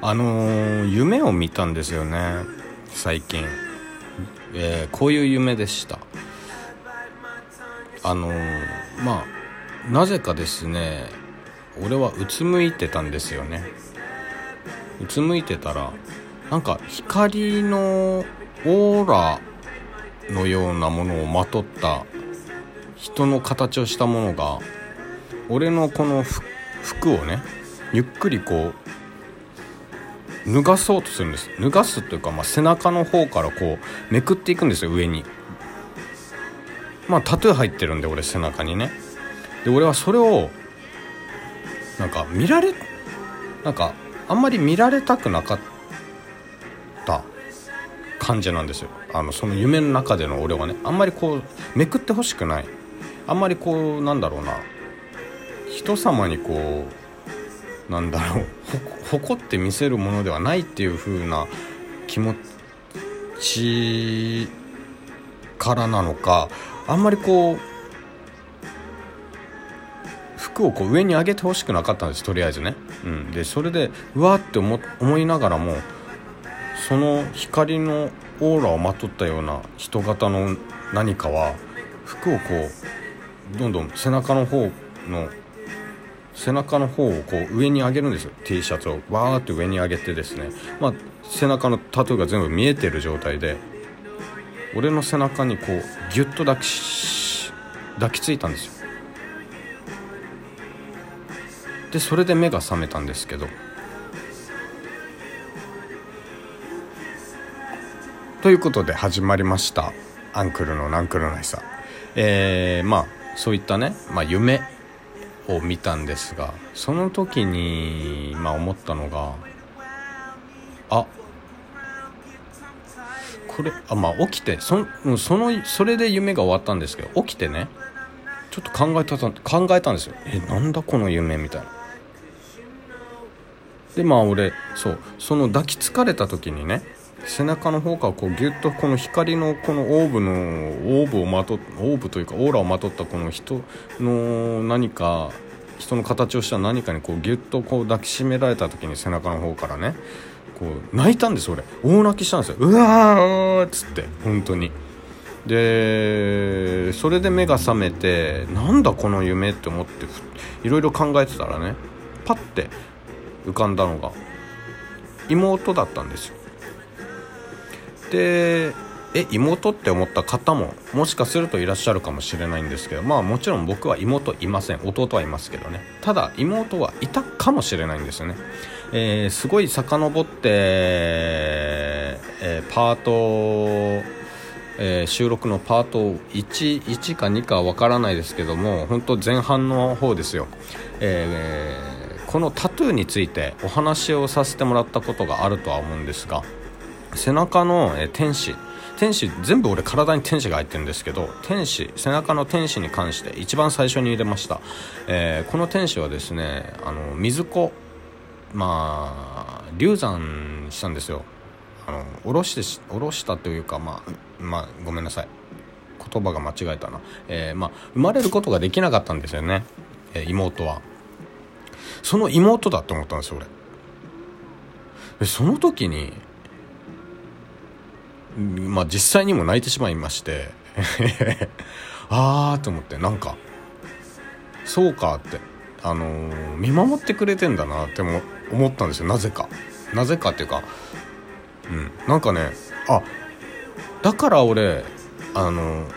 あのー、夢を見たんですよね。最近、えー、こういう夢でした。あのー、まあなぜかですね俺はうつむいてたんですよね。うつむいてたらなんか光のオーラのようなものをまとった人の形をしたものが俺のこの服をねゆっくりこう脱がそうとするんです。脱がすというか、まあ、背中の方からこうめくっていくんですよ上に。まあタトゥー入ってるんで俺背中にね。で俺はそれをなんか見られなんかあんまり見られたくなかった感じなんですよ。あのその夢の中での俺はね。あんまりこうめくってほしくない。あんまりこうなんだろうな。人様にこうなんだろう。誇って見せるものではないっていう風な気持ちからなのかあんまりこう服をこう上に上げてほしくなかったんですとりあえずね、うん、でそれでうわって思思いながらもその光のオーラをまとったような人型の何かは服をこうどんどん背中の方の背中の方をこう上に上げるんですよ。T シャツを。わーって上に上げてですね、まあ、背中のタトゥーが全部見えてる状態で俺の背中にこうギュッと抱き抱きついたんですよ。でそれで目が覚めたんですけど。ということで始まりました「アンクルのナンクルナイさ」えー、まあそういったね、まあ、夢。を見たんですがその時に、まあ、思ったのがあこれあまあ起きてそそのそれで夢が終わったんですけど起きてねちょっと考えた考えたんですよ。えなんだこの夢みたいな。でまあ俺そうその抱きつかれた時にね背中の方からこうギュッとこの光のこのオーブのオーブをまとオーブというかオーラをまとったこの人の何か人の形をした何かにこうギュッとこう抱きしめられた時に背中の方からねこう泣いたんです俺大泣きしたんですようわーっつって。本当に。でそれで目が覚めてなんだこの夢って思っていろいろ考えてたらねパッて浮かんだのが妹だったんですよ。でえ妹って思った方ももしかするといらっしゃるかもしれないんですけどまあもちろん僕は妹いません。弟はいますけどね。ただ妹はいたかもしれないんですよね、えー、すごい遡って、えー、パート、えー、収録のパート 1, 1か2かわからないですけども本当前半の方ですよ、えー、このタトゥーについてお話をさせてもらったことがあるとは思うんですが背中の、え天使。天使全部俺体に天使が入ってるんですけど天使背中の天使に関して一番最初に入れました、えー、この天使はですねあの水子まあ流産したんですよ。あの下ろして下ろしたというかまあまあごめんなさい。言葉が間違えたな、えー、まあ、生まれることができなかったんですよね、えー、妹は。その妹だって思ったんですよ俺。その時にまあ実際にも泣いてしまいまして。ああと思ってなんかそうかってあのー、見守ってくれてんだなっても思ったんですよ。なぜか。なぜかっていうかうん。なんかねあだから俺あのー、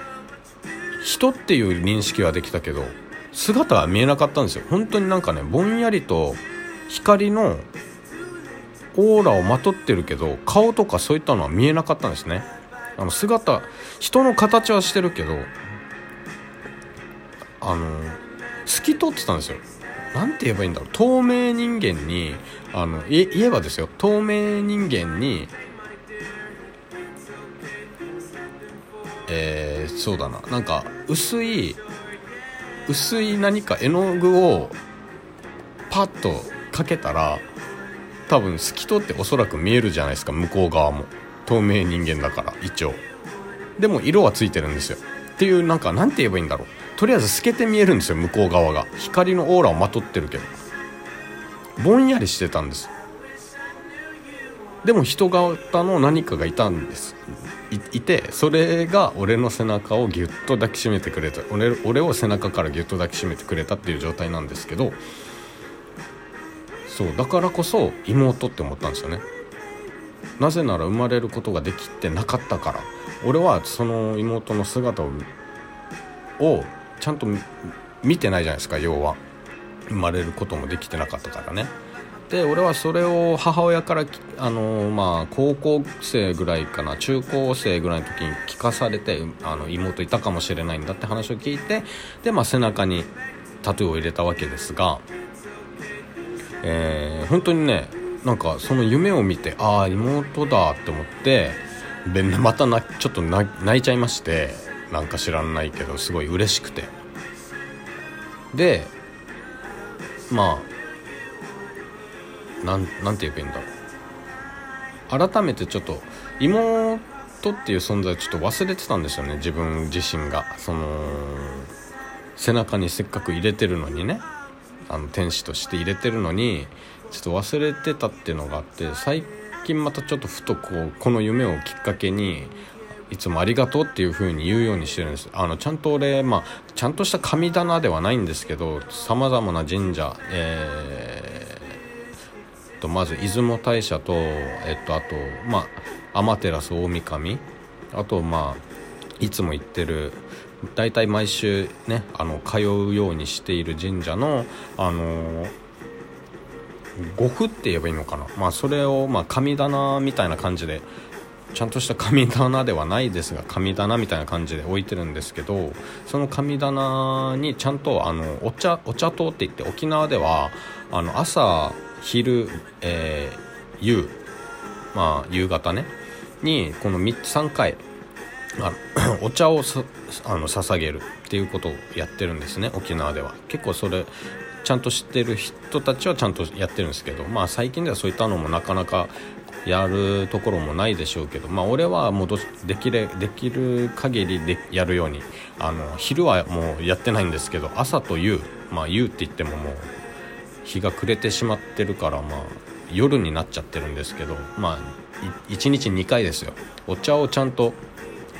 人っていう認識はできたけど姿は見えなかったんですよ。本当になんかねぼんやりと光のオーラをまとってるけど顔とかそういったのは見えなかったんですね。あの姿人の形はしてるけどあの透き通ってたんですよ。何て言えばいいんだろう。透明人間にあの言えばですよ。透明人間にえー、そうだな。なんか薄い薄い何か絵の具をパッとかけたら多分透き通っておそらく見えるじゃないですか向こう側も。透明人間だから一応。でも色はついてるんですよ。っていうなんかなんて言えばいいんだろう。とりあえず透けて見えるんですよ向こう側が。光のオーラをまとってるけど。ぼんやりしてたんです。でも人型の何かがいたんです。いてそれが俺の背中をギュッと抱きしめてくれた。俺俺を背中からギュッと抱きしめてくれたっていう状態なんですけどそうだからこそ妹って思ったんですよね。なぜなら生まれることができてなかったから。俺はその妹の姿をちゃんと見てないじゃないですか要は。生まれることもできてなかったからね。で俺はそれを母親からあのまあ高校生ぐらいかな中高生ぐらいの時に聞かされてあの妹いたかもしれないんだって話を聞いてで、まあ、背中にタトゥーを入れたわけですが、えー、本当にねなんかその夢を見てああ妹だって思ってでまたなちょっと泣いちゃいましてなんか知らないけどすごい嬉しくて。でまあなんなんて言えばいいんだろう。改めてちょっと妹っていう存在ちょっと忘れてたんですよね自分自身が。その背中にせっかく入れてるのにね。あの天使として入れてるのにちょっと忘れてたっていうのがあって最近またちょっとふとこうこの夢をきっかけにいつもありがとうっていう風に言うようにしてるんです。あのちゃんと俺まあちゃんとした神棚ではないんですけどさまざまな神社えー、とまず出雲大社とえっとあとまあ天照大神あとまあいつも行ってる大体毎週ねあの通うようにしている神社のあの護符って言えばいいのかな。まあそれをまあ神棚みたいな感じでちゃんとした神棚ではないですが神棚みたいな感じで置いてるんですけどその神棚にちゃんとあのお茶お茶糖って言って沖縄ではあの朝昼、えー、夕まあ夕方ねにこの3回あのお茶をあの捧げるっていうことをやってるんですね沖縄では。結構それちゃんと知ってる人たちはちゃんとやってるんですけどまあ最近ではそういったのもなかなかやるところもないでしょうけど、まあ、俺はもうできれできる限りでやるようにあの昼はもうやってないんですけど朝と夕、まあ、夕って言ってももう日が暮れてしまってるから、まあ、夜になっちゃってるんですけど、まあ、1日2回ですよ。お茶をちゃんと、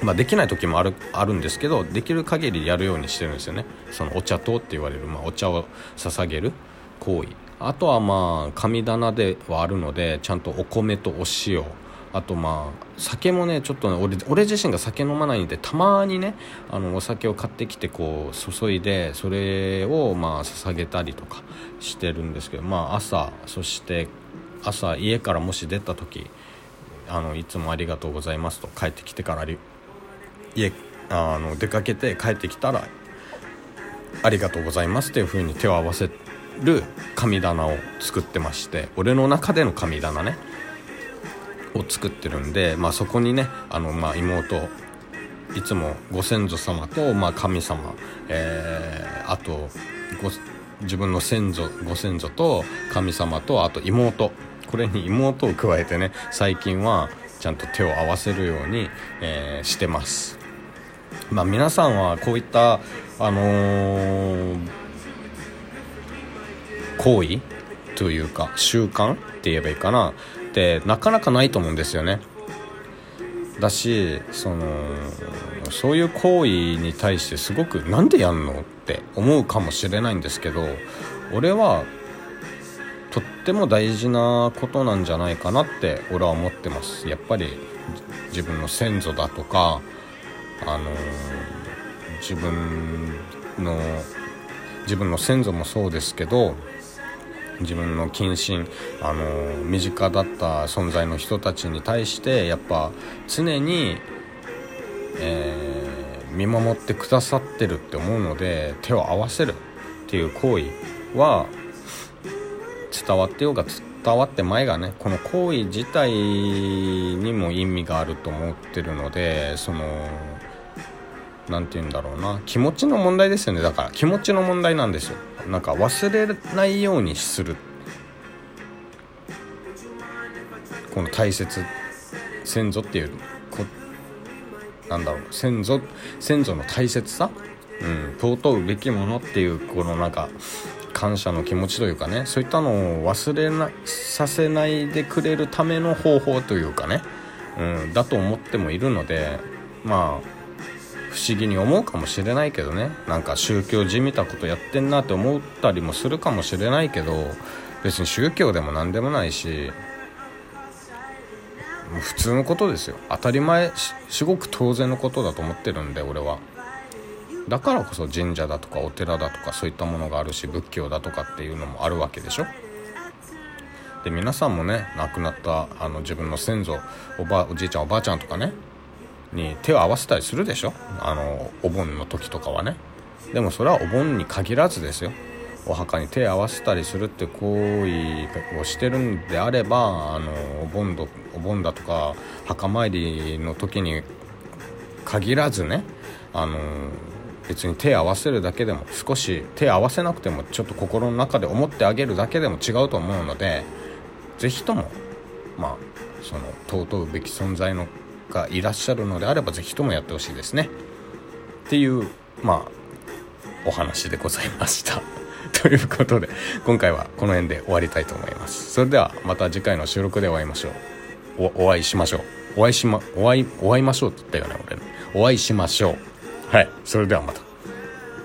まあ、できない時もあるあるんですけどできる限りやるようにしてるんですよね。そのお茶糖って言われる、まあ、お茶を捧げる行為。あとはまあ神棚ではあるのでちゃんとお米とお塩。あとまあ酒もねちょっとね俺俺自身が酒飲まないんでたまにねあのお酒を買ってきてこう注いでそれをまあ捧げたりとかしてるんですけどまあ朝そして朝家からもし出た時あのいつもありがとうございますと帰ってきてから家あの出かけて帰ってきたらありがとうございますっていう風に手を合わせる神棚を作ってまして俺の中での神棚ねを作ってるんで、まあ、そこにねあの、まあ、妹いつもご先祖様と、まあ、神様、えー、あと自分の先祖ご先祖と神様とあと妹。これに妹を加えてね最近はちゃんと手を合わせるように、えー、してます。まあ皆さんはこういったあのー行為というか習慣って言えばいいかな。ってなかなかないと思うんですよね。だしそのそういう行為に対してすごくなんでやんのって思うかもしれないんですけど俺はとっても大事なことなんじゃないかなって俺は思ってます。やっぱり自分の先祖だとかあの自分の自分の先祖もそうですけど自分の近親あの身近だった存在の人たちに対してやっぱ常に、えー、見守ってくださってるって思うので手を合わせるっていう行為は伝わってようが伝わって前がねこの行為自体にも意味があると思ってるのでその何て言うんだろうな。気持ちの問題ですよね。だから気持ちの問題なんですよ。なんか忘れないようにする。この大切先祖っていうこなんだろう。先祖先祖の大切さ、うん、尊うべきものっていうこのなんか感謝の気持ちというかね。そういったのを忘れなさせないでくれるための方法というかね、うん、だと思ってもいるのでまあ不思議に思うかもしれないけどね。なんか宗教じみたことやってんなって思ったりもするかもしれないけど別に宗教でも何でもないし普通のことですよ。当たり前すごく当然のことだと思ってるんで俺は。だからこそ神社だとかお寺だとかそういったものがあるし仏教だとかっていうのもあるわけでしょ。で皆さんもね亡くなったあの自分の先祖おばおじいちゃんおばあちゃんとかねに手を合わせたりするでしょ？あのお盆の時とかはね。でもそれはお盆に限らずですよ。お墓に手を合わせたりするって行為をしてるんであればあのお盆どお盆だとか墓参りの時に限らずねあの別に手を合わせるだけでも少し手合わせなくてもちょっと心の中で思ってあげるだけでも違うと思うので是非ともまあその尊うべき存在のがいらっしゃるのであれば是非ともやってほしいですね。っていうまあお話でございました。ということで今回はこの辺で終わりたいと思います。それではまた次回の収録でお会いましょう。お会いしましょう。お会いしまお会いお会いましょうって言ったよね俺お会いしましょう。はい。それではまた。